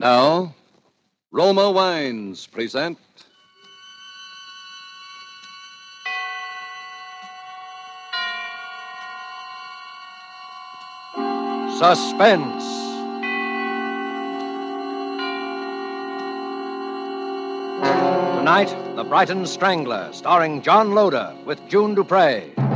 Now, Roma Wines present. Suspense. Tonight, The Brighton Strangler, starring John Loder with June Duprez.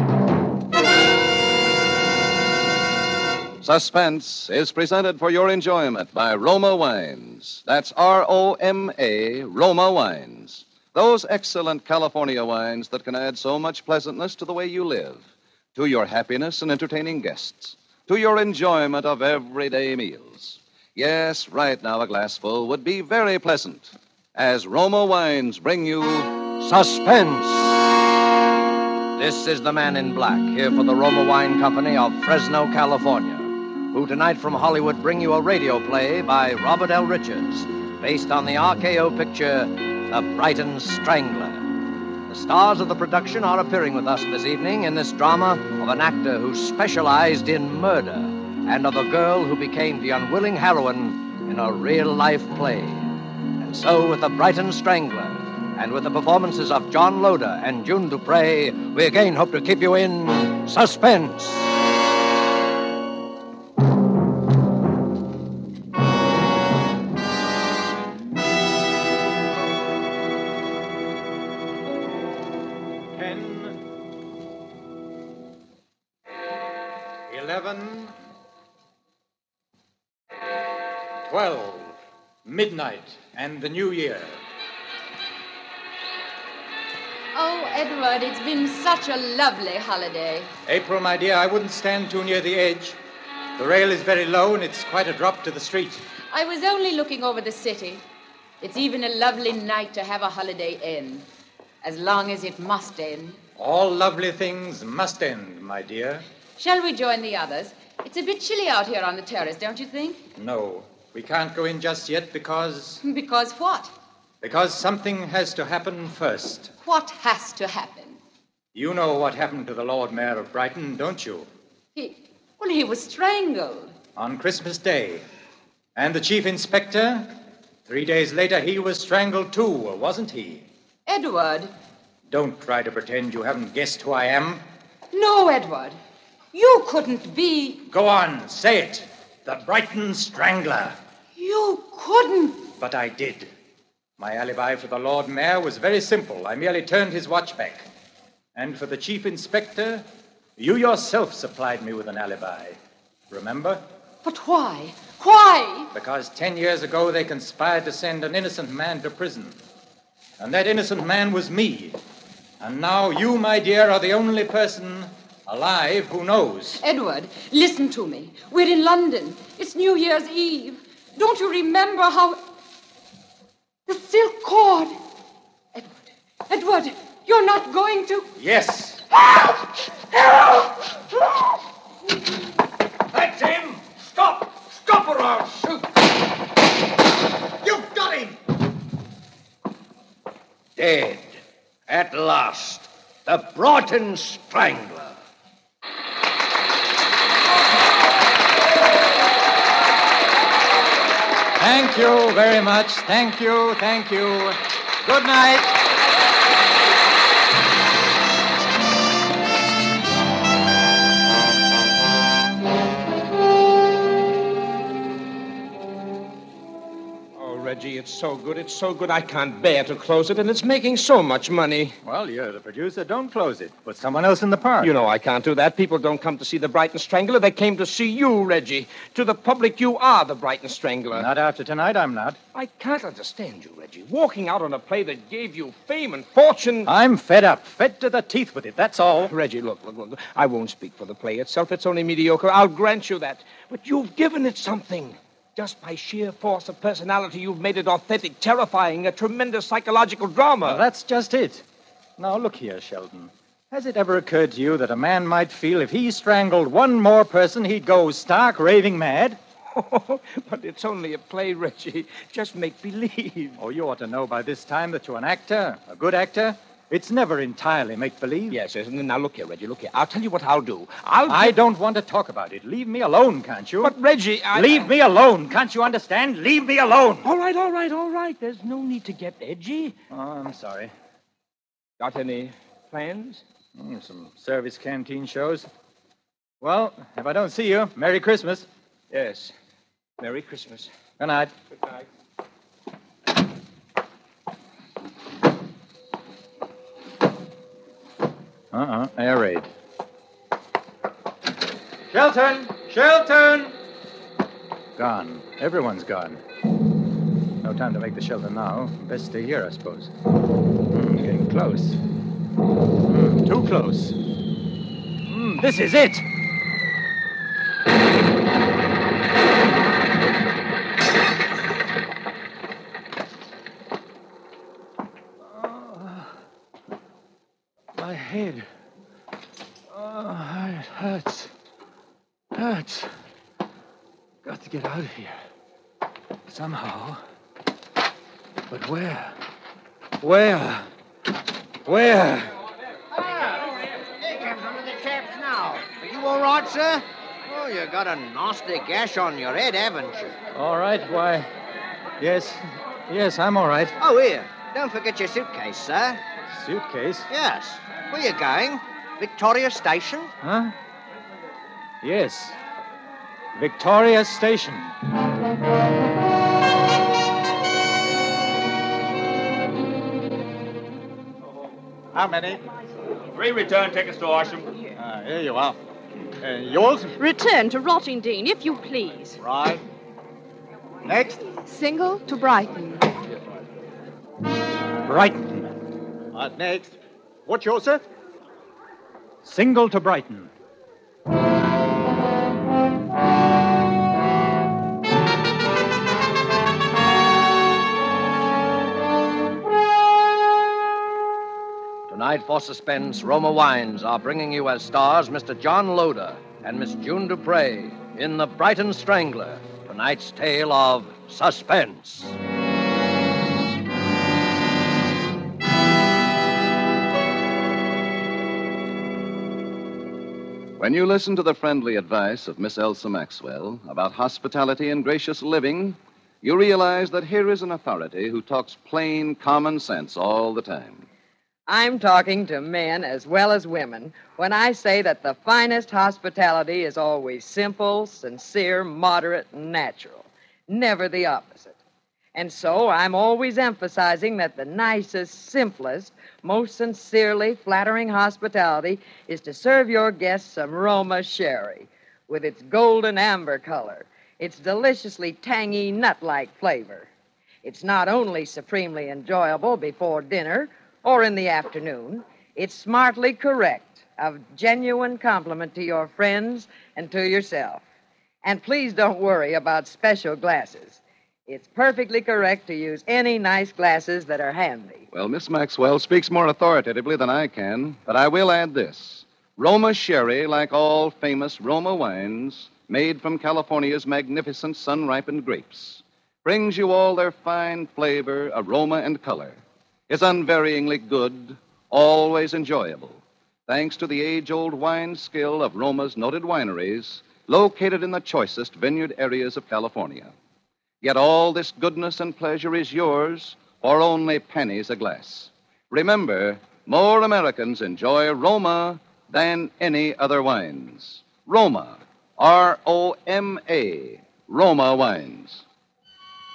Suspense is presented for your enjoyment by Roma Wines. That's R O M A, Roma Wines. Those excellent California wines that can add so much pleasantness to the way you live, to your happiness in entertaining guests, to your enjoyment of everyday meals. Yes, right now a glassful would be very pleasant as Roma Wines bring you Suspense. This is the man in black here for the Roma Wine Company of Fresno, California, who tonight from Hollywood bring you a radio play by Robert L. Richards, based on the RKO picture The Brighton Strangler. The stars of the production are appearing with us this evening in this drama of an actor who specialized in murder and of a girl who became the unwilling heroine in a real life play. And so, with The Brighton Strangler and with the performances of John Loder and June Duprez, we again hope to keep you in suspense. Midnight, and the new year. Oh, Edward, it's been such a lovely holiday. April, my dear, I wouldn't stand too near the edge. The rail is very low, and it's quite a drop to the street. I was only looking over the city. It's even a lovely night to have a holiday in, as long as it must end. All lovely things must end, my dear. Shall we join the others? It's a bit chilly out here on the terrace, don't you think? No, we can't go in just yet because. Because what? because something has to happen first. What has to happen? You know what happened to the Lord Mayor of Brighton, don't you? He. Well, he was strangled. On Christmas Day. And the Chief Inspector? Three days later, he was strangled too, wasn't he? Edward. Don't try to pretend you haven't guessed who I am. No, Edward. You couldn't be. Go on, say it. The Brighton Strangler. You couldn't. But I did. My alibi for the Lord Mayor was very simple. I merely turned his watch back. And for the Chief Inspector, you yourself supplied me with an alibi. Remember? But why? Why? Because ten years ago they conspired to send an innocent man to prison. And that innocent man was me. And now you, my dear, are the only person alive who knows. Edward, listen to me. We're in London. It's New Year's Eve. Don't you remember how. The silk cord. Edward, Edward, you're not going to. Yes. That's him! Stop! Stop or I'll shoot! You've got him! Dead. At last. The Brighton Strangler. Thank you very much. Thank you. Thank you. Good night. Reggie, it's so good. It's so good. I can't bear to close it, and it's making so much money. Well, you're the producer. Don't close it. Put someone else in the part. You know I can't do that. People don't come to see the Brighton Strangler. They came to see you, Reggie. To the public, you are the Brighton Strangler. Not after tonight, I'm not. I can't understand you, Reggie. Walking out on a play that gave you fame and fortune. I'm fed up. Fed to the teeth with it, that's all. Reggie, look, look, look. I won't speak for the play itself. It's only mediocre. I'll grant you that. But you've given it something. Just by sheer force of personality, you've made it authentic, terrifying, a tremendous psychological drama. Well, that's just it. Now, look here, Sheldon. Has it ever occurred to you that a man might feel if he strangled one more person, he'd go stark raving mad? but it's only a play, Reggie. Just make believe. Oh, you ought to know by this time that you're an actor, a good actor. It's never entirely make believe. Yes, yes. Now, look here, Reggie. Look here. I'll tell you what I'll do. I'll. I don't want to talk about it. Leave me alone, can't you? But, Reggie, I. Leave me alone. Can't you understand? Leave me alone. All right, all right, all right. There's no need to get edgy. Oh, I'm sorry. Got any plans? Mm, some service canteen shows. Well, if I don't see you, Merry Christmas. Yes. Merry Christmas. Good night. Good night. Uh-uh. Air raid. Sheldon! Sheldon! Gone. Everyone's gone. No time to make the shelter now. Best stay here, I suppose. Hmm, getting close. Hmm, too close. Hmm, this is it! Oh, my head. Oh, it hurts. Hurts. Got to get out of here. Somehow. But where? Where? Where? Here comes one of the chaps now. Are you all right, sir? Oh, you got a nasty gash on your head, haven't you? All right, why? Yes. Yes, I'm all right. Oh, here. Don't forget your suitcase, sir. Suitcase? Yes. Where you going? Victoria Station? Huh? Yes. Victoria Station. How many? Three return tickets to Horsham. Ah, here you are. Uh, yours? Return to Rottingdean, if you please. Right. Next. Single to Brighton. Brighton. Right, next. What's yours, sir? Single to Brighton. Tonight, for suspense, Roma Wines are bringing you as stars Mr. John Loder and Miss June Duprez in The Brighton Strangler, tonight's tale of suspense. When you listen to the friendly advice of Miss Elsa Maxwell about hospitality and gracious living, you realize that here is an authority who talks plain common sense all the time. I'm talking to men as well as women when I say that the finest hospitality is always simple, sincere, moderate, and natural, never the opposite. And so I'm always emphasizing that the nicest, simplest, most sincerely flattering hospitality is to serve your guests some Roma sherry with its golden amber color, its deliciously tangy nut like flavor. It's not only supremely enjoyable before dinner or in the afternoon, it's smartly correct, a genuine compliment to your friends and to yourself. And please don't worry about special glasses. It's perfectly correct to use any nice glasses that are handy. Well, Miss Maxwell speaks more authoritatively than I can, but I will add this. Roma sherry, like all famous Roma wines, made from California's magnificent sun ripened grapes, brings you all their fine flavor, aroma, and color. Is unvaryingly good, always enjoyable, thanks to the age old wine skill of Roma's noted wineries located in the choicest vineyard areas of California. Yet all this goodness and pleasure is yours for only pennies a glass. Remember, more Americans enjoy Roma than any other wines. Roma, R O M A, Roma wines.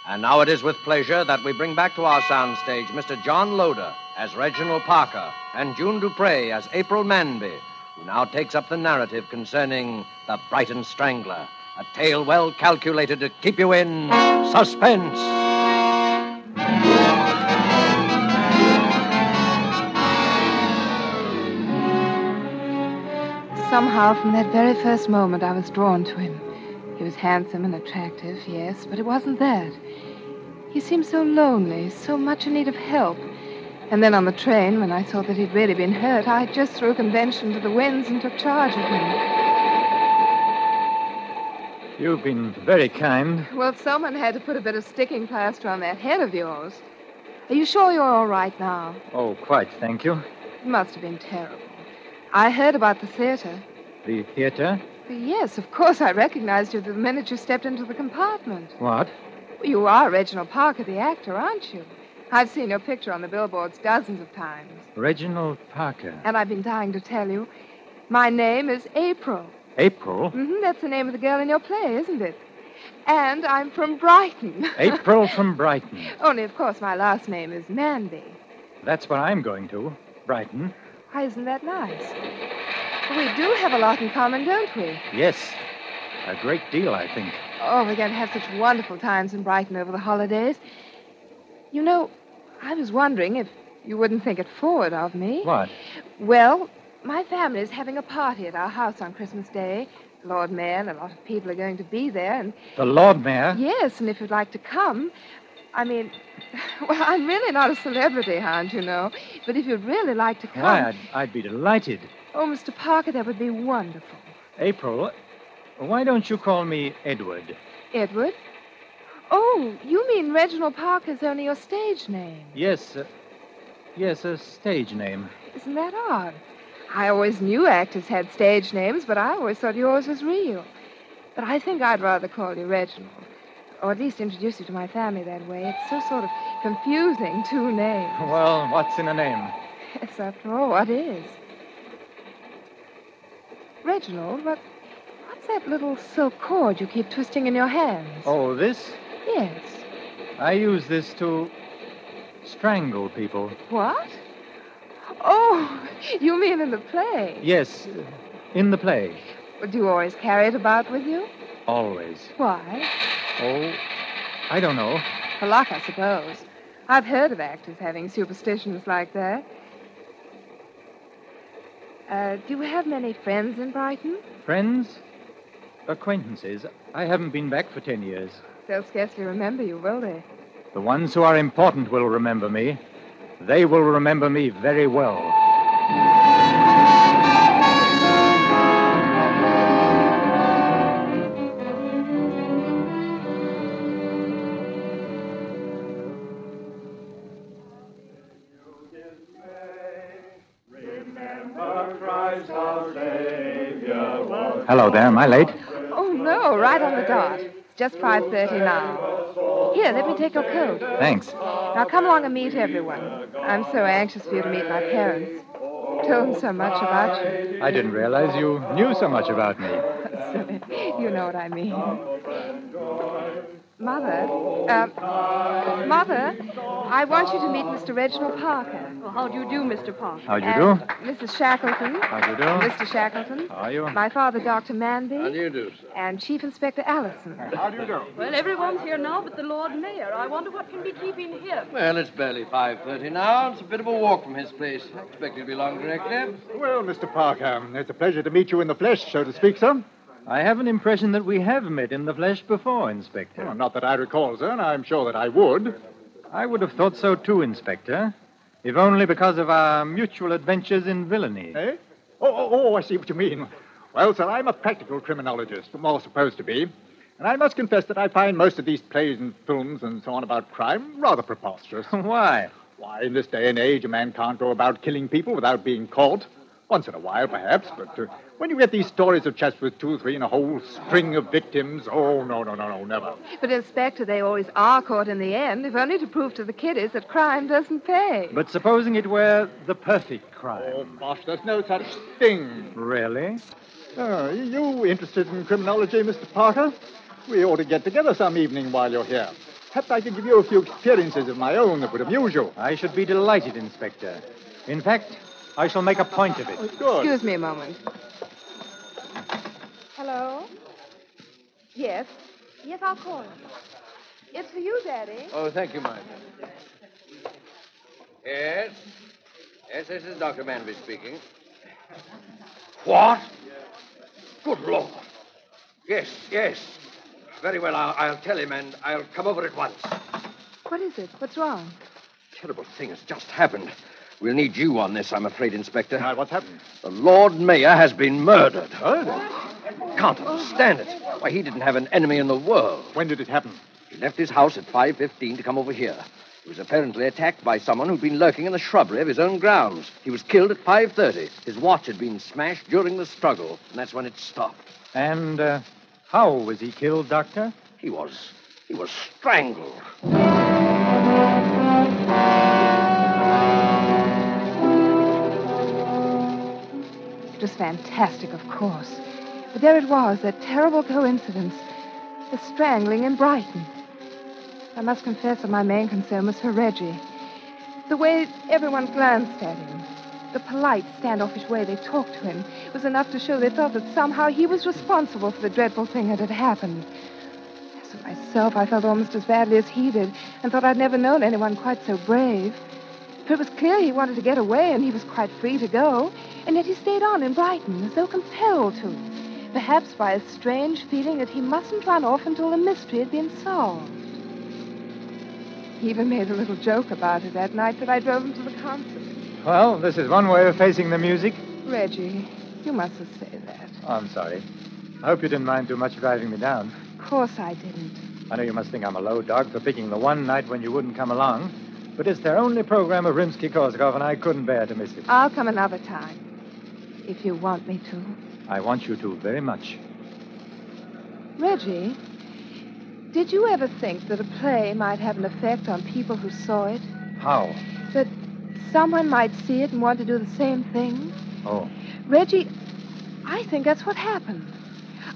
And now it is with pleasure that we bring back to our soundstage Mr. John Loder as Reginald Parker and June Duprez as April Manby, who now takes up the narrative concerning the Brighton Strangler, a tale well calculated to keep you in suspense. Somehow, from that very first moment, I was drawn to him. He was handsome and attractive, yes, but it wasn't that. He seemed so lonely, so much in need of help. And then on the train, when I saw that he'd really been hurt, I just threw a convention to the winds and took charge of him. You've been very kind. Well, someone had to put a bit of sticking plaster on that head of yours. Are you sure you're all right now? Oh, quite, thank you. It must have been terrible. I heard about the theater. The theater? Yes, of course I recognized you the minute you stepped into the compartment. What? You are Reginald Parker, the actor, aren't you? I've seen your picture on the billboards dozens of times. Reginald Parker. And I've been dying to tell you. My name is April. April? Mm-hmm, that's the name of the girl in your play, isn't it? And I'm from Brighton. April from Brighton. Only, of course, my last name is Manby. That's where I'm going to. Brighton. Why, isn't that nice? We do have a lot in common, don't we? Yes. A great deal, I think. Oh, we're going to have such wonderful times in Brighton over the holidays. You know, I was wondering if you wouldn't think it forward of me. What? Well, my family is having a party at our house on Christmas Day. The Lord Mayor and a lot of people are going to be there, and The Lord Mayor? yes, and if you'd like to come, I mean, well, I'm really not a celebrity, Hound, you know, but if you'd really like to come, Why, I'd, I'd be delighted. oh, Mr. Parker, that would be wonderful. April, why don't you call me Edward? Edward? Oh, you mean Reginald Parker's only your stage name? Yes, uh, yes, a stage name. Isn't that odd? I always knew actors had stage names, but I always thought yours was real. But I think I'd rather call you Reginald. Or at least introduce you to my family that way. It's so sort of confusing, two names. Well, what's in a name? Yes, after all, what is? Reginald, what, that little silk cord you keep twisting in your hands? Oh, this? Yes. I use this to strangle people. What? Oh, you mean in the play? Yes, in the play. Do you always carry it about with you? Always. Why? Oh, I don't know. For luck, I suppose. I've heard of actors having superstitions like that. Uh, do you have many friends in Brighton? Friends? Acquaintances. I haven't been back for ten years. They'll scarcely remember you, will they? The ones who are important will remember me. They will remember me very well. Hello there. Am I late? No, right on the dot. It's just 5.30 now. Here, let me take your coat. Thanks. Now come along and meet everyone. I'm so anxious for you to meet my parents. Told them so much about you. I didn't realize you knew so much about me. Silly. You know what I mean. Mother, uh, Mother, I want you to meet Mr. Reginald Parker. Well, how do you do, Mr. Parker? How do you and do? Mrs. Shackleton. How do you do? Mr. Shackleton. How are you? My father, Dr. Manby. How do you do, sir? And Chief Inspector Allison. How do you do? Well, everyone's here now but the Lord Mayor. I wonder what can be keeping him. Well, it's barely 5.30 now. It's a bit of a walk from his place. I expect he'll be along directly. Well, Mr. Parker, it's a pleasure to meet you in the flesh, so to speak, sir. I have an impression that we have met in the flesh before, Inspector. Well, not that I recall, sir, and I'm sure that I would. I would have thought so too, Inspector. If only because of our mutual adventures in villainy. Eh? Oh, oh, oh, I see what you mean. Well, sir, I'm a practical criminologist, more supposed to be. And I must confess that I find most of these plays and films and so on about crime rather preposterous. Why? Why, in this day and age, a man can't go about killing people without being caught. Once in a while, perhaps, but uh, when you get these stories of chaps with two, three, and a whole string of victims, oh, no, no, no, no, never. But, Inspector, they always are caught in the end, if only to prove to the kiddies that crime doesn't pay. But supposing it were the perfect crime. Oh, bosh, there's no such thing. Really? Oh, you interested in criminology, Mr. Parker? We ought to get together some evening while you're here. Perhaps I can give you a few experiences of my own that would amuse you. I should be delighted, Inspector. In fact, I shall make a point of it. Good. Excuse me a moment. Hello? Yes. Yes, I'll call him. It's for you, Daddy. Oh, thank you, Martha. Yes? Yes, this is Dr. Manby speaking. What? Good Lord. Yes, yes. Very well, I'll, I'll tell him, and I'll come over at once. What is it? What's wrong? Terrible thing has just happened. We'll need you on this, I'm afraid, Inspector. Now, what's happened? The Lord Mayor has been murdered. Murder? Can't understand it. Why, he didn't have an enemy in the world. When did it happen? He left his house at 5.15 to come over here. He was apparently attacked by someone who'd been lurking in the shrubbery of his own grounds. He was killed at 5.30. His watch had been smashed during the struggle, and that's when it stopped. And uh, how was he killed, Doctor? He was... he was strangled. It was fantastic, of course. But there it was, that terrible coincidence. The strangling in Brighton. I must confess that my main concern was for Reggie. The way everyone glanced at him, the polite, standoffish way they talked to him, was enough to show they thought that somehow he was responsible for the dreadful thing that had happened. As for myself, I felt almost as badly as he did, and thought I'd never known anyone quite so brave. For it was clear he wanted to get away, and he was quite free to go, and yet he stayed on in Brighton, as though compelled to. Perhaps by a strange feeling that he mustn't run off until the mystery had been solved. He even made a little joke about it that night that I drove him to the concert. Well, this is one way of facing the music. Reggie, you mustn't say that. Oh, I'm sorry. I hope you didn't mind too much driving me down. Of course I didn't. I know you must think I'm a low dog for picking the one night when you wouldn't come along, but it's their only program of Rimsky-Korsakov, and I couldn't bear to miss it. I'll come another time. If you want me to. I want you to very much. Reggie, did you ever think that a play might have an effect on people who saw it? How? That someone might see it and want to do the same thing? Oh. Reggie, I think that's what happened.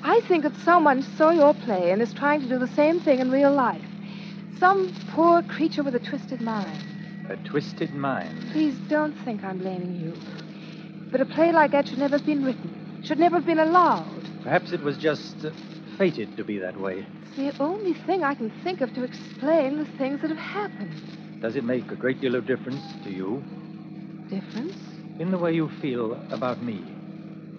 I think that someone saw your play and is trying to do the same thing in real life. Some poor creature with a twisted mind. A twisted mind. Please don't think I'm blaming you. But a play like that should never have been written, should never have been allowed. Perhaps it was just uh, fated to be that way. It's the only thing I can think of to explain the things that have happened. Does it make a great deal of difference to you Difference? in the way you feel about me?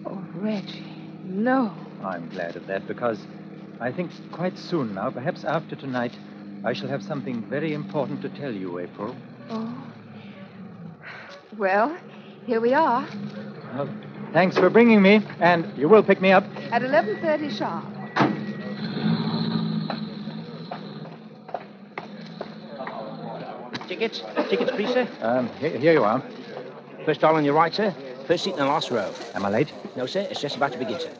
Oh, Reggie, no. I'm glad of that because I think quite soon now, perhaps after tonight, I shall have something very important to tell you, April. Oh. Well, here we are Well, thanks for bringing me, and you will pick me up. at 11:30 sharp. Tickets? Tickets, please, sir. Um, here, here you are. First stall on your right, sir. First seat in the last row. Am I late? No, sir. It's just about to begin, sir.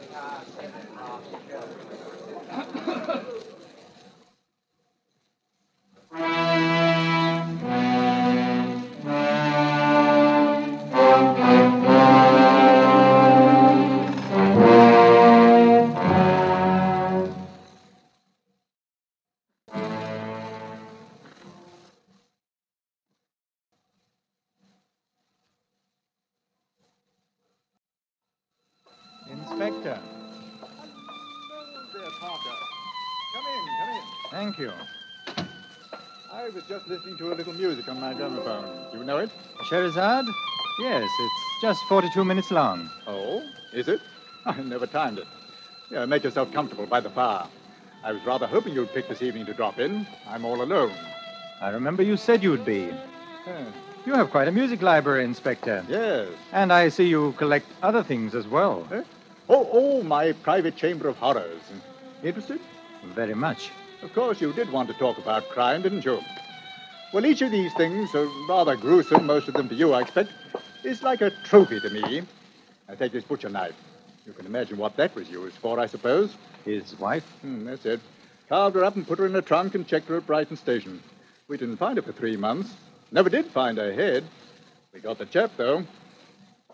Scheherazade? Yes, it's just 42 minutes long. Oh, is it? I never timed it. Yeah, make yourself comfortable by the fire. I was rather hoping you'd pick this evening to drop in. I'm all alone. I remember you said you'd be. You have quite a music library, Inspector. yes. And I see you collect other things as well. Eh? Oh, oh, my private chamber of horrors. Interested? Very much. Of course, you did want to talk about crime, didn't you? Well, each of these things, uh, rather gruesome, most of them to you, I expect, is like a trophy to me. Now, take this butcher knife. You can imagine what that was used for, I suppose. His wife? Hmm, that's it. Carved her up and put her in a trunk and checked her at Brighton Station. We didn't find her for three months. Never did find her head. We got the chap, though.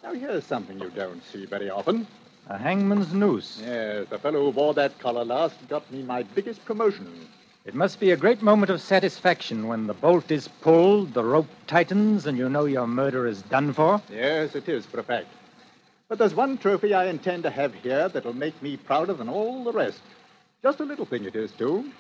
Now, here's something you don't see very often. A hangman's noose. Yes, the fellow who wore that collar last got me my biggest promotion. It must be a great moment of satisfaction when the bolt is pulled, the rope tightens, and you know your murder is done for. Yes, it is, for a fact. But there's one trophy I intend to have here that'll make me prouder than all the rest. Just a little thing it is, too.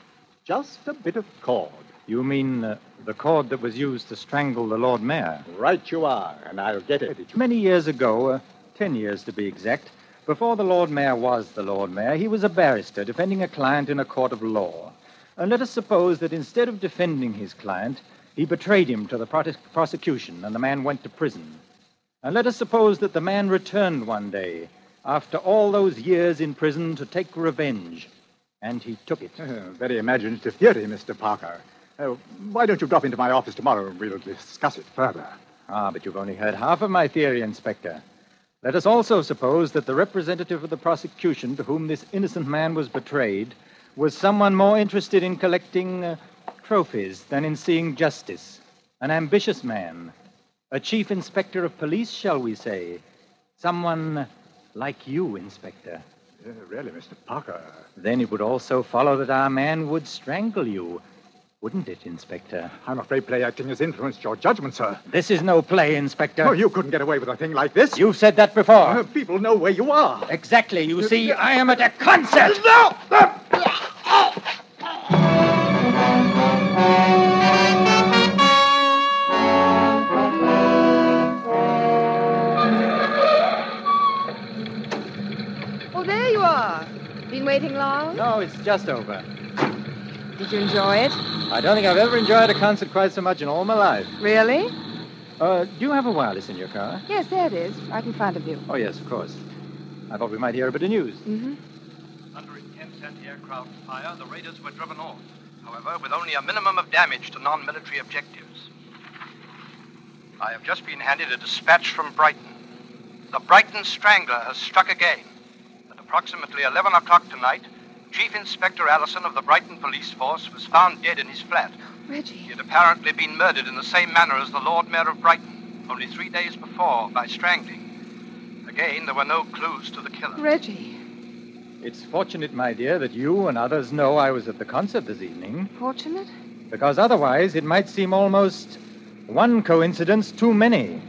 Just a bit of cord. You mean uh, the cord that was used to strangle the Lord Mayor? Right you are, and I'll get it. Many years ago, uh, ten years to be exact, before the Lord Mayor was the Lord Mayor, he was a barrister defending a client in a court of law. And let us suppose that instead of defending his client, he betrayed him to the prosecution and the man went to prison. And let us suppose that the man returned one day, after all those years in prison, to take revenge. And he took it. Very imaginative theory, Mr. Parker. Uh, why don't you drop into my office tomorrow and we'll discuss it further? Ah, but you've only heard half of my theory, Inspector. Let us also suppose that the representative of the prosecution to whom this innocent man was betrayed was someone more interested in collecting uh, trophies than in seeing justice. An ambitious man. A chief inspector of police, shall we say. Someone like you, Inspector. Uh, really, Mr. Parker. Then it would also follow that our man would strangle you. Wouldn't it, Inspector? I'm afraid play acting has influenced your judgment, sir. This is no play, Inspector. Oh, you couldn't get away with a thing like this. You've said that before. Uh, people know where you are. Exactly. You see, I am at a concert. No! Oh, just over. Did you enjoy it? I don't think I've ever enjoyed a concert quite so much in all my life. Really? Uh, do you have a wireless in your car? Yes, there it is, right in front of you. Oh, yes, of course. I thought we might hear a bit of news. Mm-hmm. Under intense anti-aircraft fire, the raiders were driven off. However, with only a minimum of damage to non-military objectives. I have just been handed a dispatch from Brighton. The Brighton Strangler has struck again. At approximately 11 o'clock tonight, Chief Inspector Allison of the Brighton Police Force was found dead in his flat. Reggie. He had apparently been murdered in the same manner as the Lord Mayor of Brighton, only three days before, by strangling. Again, there were no clues to the killer. Reggie. It's fortunate, my dear, that you and others know I was at the concert this evening, Fortunate? because otherwise it might seem almost one coincidence too many.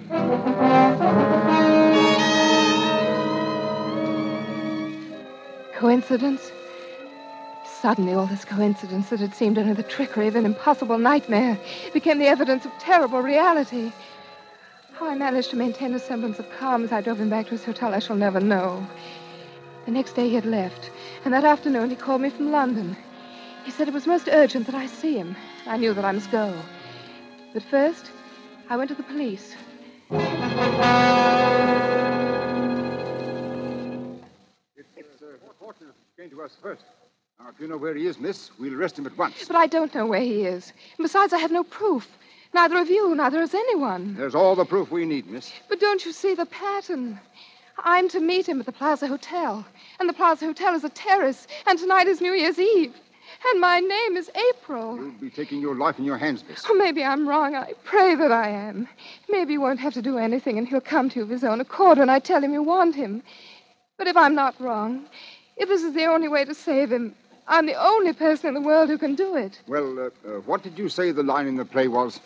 Coincidence? Suddenly, all this coincidence that had seemed only the trickery of an impossible nightmare became the evidence of terrible reality. How I managed to maintain a semblance of calm as I drove him back to his hotel, I shall never know. The next day he had left, and that afternoon he called me from London. He said it was most urgent that I see him. I knew that I must go. But first, I went to the police. It's uh, came to us first. Now, if you know where he is, miss, we'll arrest him at once. But I don't know where he is. And besides, I have no proof. Neither of you, neither has anyone. There's all the proof we need, miss. But don't you see the pattern? I'm to meet him at the Plaza Hotel. And the Plaza Hotel is a terrace. And tonight is New Year's Eve. And my name is April. You'll be taking your life in your hands, miss. Oh, maybe I'm wrong. I pray that I am. Maybe he won't have to do anything, and he'll come to you of his own accord when I tell him you want him. But if I'm not wrong, if this is the only way to save him, I'm the only person in the world who can do it. Well, uh, uh, what did you say the line in the play was?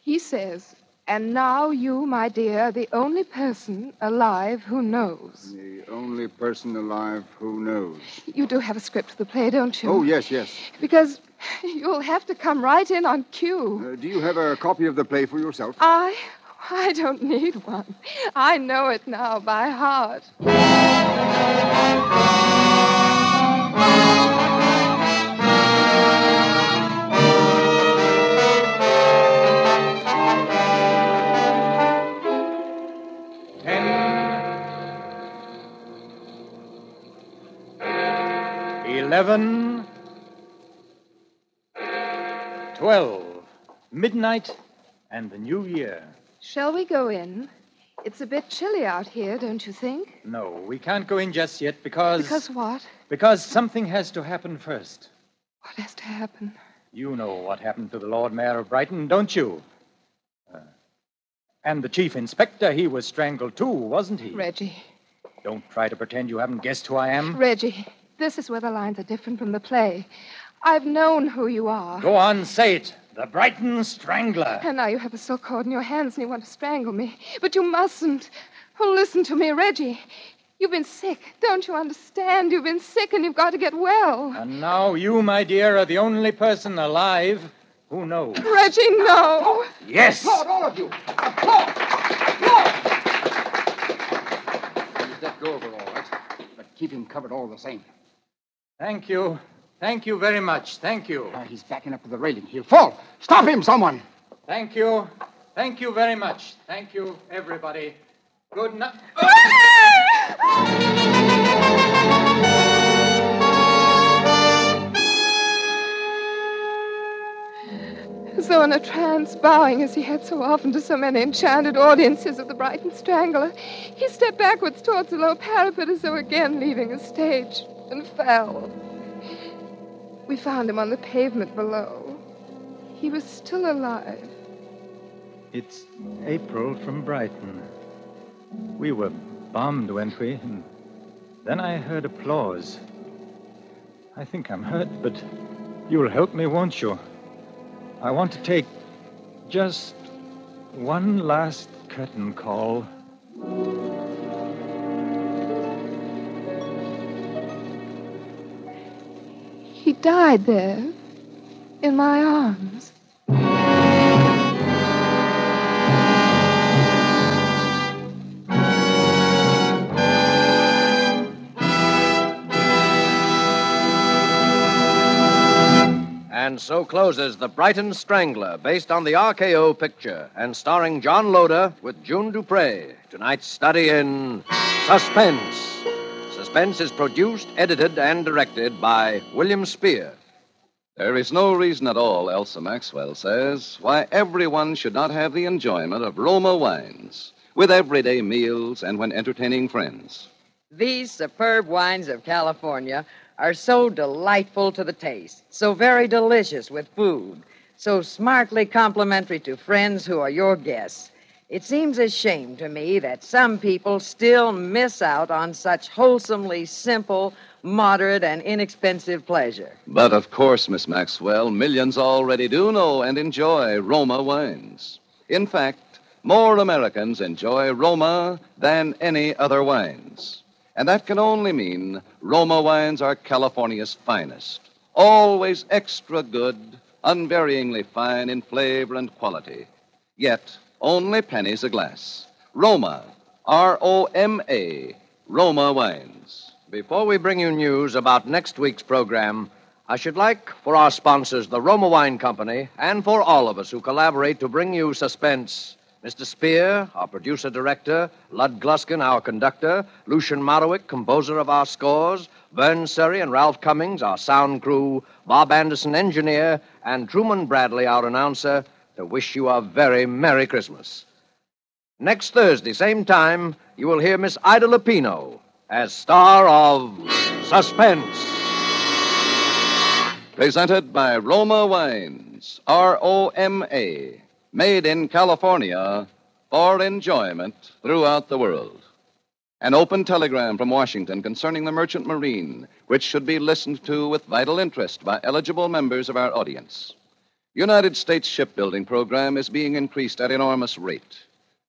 He says, and now you, my dear, the only person alive who knows. The only person alive who knows. You do have a script of the play, don't you? Oh, yes, yes. Because you'll have to come right in on cue. Uh, do you have a copy of the play for yourself? I. I don't need one. I know it now by heart. Eleven. Twelve. Midnight and the new year. Shall we go in? It's a bit chilly out here, don't you think? No, we can't go in just yet because. Because what? Because something has to happen first. What has to happen? You know what happened to the Lord Mayor of Brighton, don't you? Uh, and the chief inspector, he was strangled too, wasn't he? Reggie. Don't try to pretend you haven't guessed who I am. Reggie, this is where the lines are different from the play. I've known who you are. Go on, say it. The Brighton Strangler. And now you have a silk cord in your hands and you want to strangle me. But you mustn't. Oh, listen to me, Reggie. You've been sick. Don't you understand? You've been sick and you've got to get well. And now you, my dear, are the only person alive who knows. Reggie, no. Yes. Applaud, all of you! Applaud! Applaud! Please let go of her, all right. But keep him covered all the same. Thank you. Thank you very much. Thank you. Now, he's backing up to the railing. He'll fall. Stop him, someone! Thank you. Thank you very much. Thank you, everybody. Good night. as though in a trance, bowing as he had so often to so many enchanted audiences of the Brighton Strangler. He stepped backwards towards the low parapet as though again leaving the stage and fell. We found him on the pavement below. He was still alive. It's April from Brighton. We were bombed, weren't we? And then I heard applause. I think I'm hurt, but you'll help me, won't you? I want to take just one last curtain call. Died there, in my arms. And so closes The Brighton Strangler, based on the RKO picture and starring John Loder with June Duprez. Tonight's study in Suspense. Suspense is produced, edited, and directed by William Spear. There is no reason at all, Elsa Maxwell says, why everyone should not have the enjoyment of Roma wines with everyday meals and when entertaining friends. These superb wines of California are so delightful to the taste, so very delicious with food, so smartly complimentary to friends who are your guests. It seems a shame to me that some people still miss out on such wholesomely simple, moderate, and inexpensive pleasure. But of course, Miss Maxwell, millions already do know and enjoy Roma wines. In fact, more Americans enjoy Roma than any other wines. And that can only mean Roma wines are California's finest. Always extra good, unvaryingly fine in flavor and quality. Yet, only pennies a glass. Roma, R O M A, Roma wines. Before we bring you news about next week's program, I should like for our sponsors, the Roma Wine Company, and for all of us who collaborate to bring you suspense, Mr. Spear, our producer director, Lud Gluskin, our conductor, Lucien Moraweck, composer of our scores, Berne Surrey and Ralph Cummings, our sound crew, Bob Anderson, engineer, and Truman Bradley, our announcer, to wish you a very Merry Christmas. Next Thursday, same time, you will hear Miss Ida Lupino as star of Suspense. Presented by Roma Wines, R O M A, made in California for enjoyment throughout the world. An open telegram from Washington concerning the merchant marine, which should be listened to with vital interest by eligible members of our audience. United States shipbuilding program is being increased at enormous rate.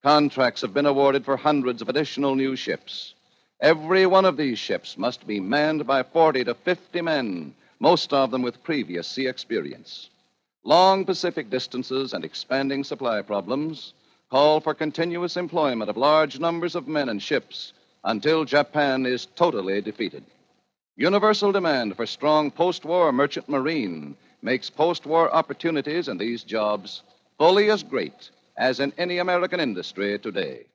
Contracts have been awarded for hundreds of additional new ships. Every one of these ships must be manned by 40 to 50 men, most of them with previous sea experience. Long Pacific distances and expanding supply problems call for continuous employment of large numbers of men and ships until Japan is totally defeated. Universal demand for strong post war merchant marine makes post war opportunities in these jobs fully as great as in any American industry today.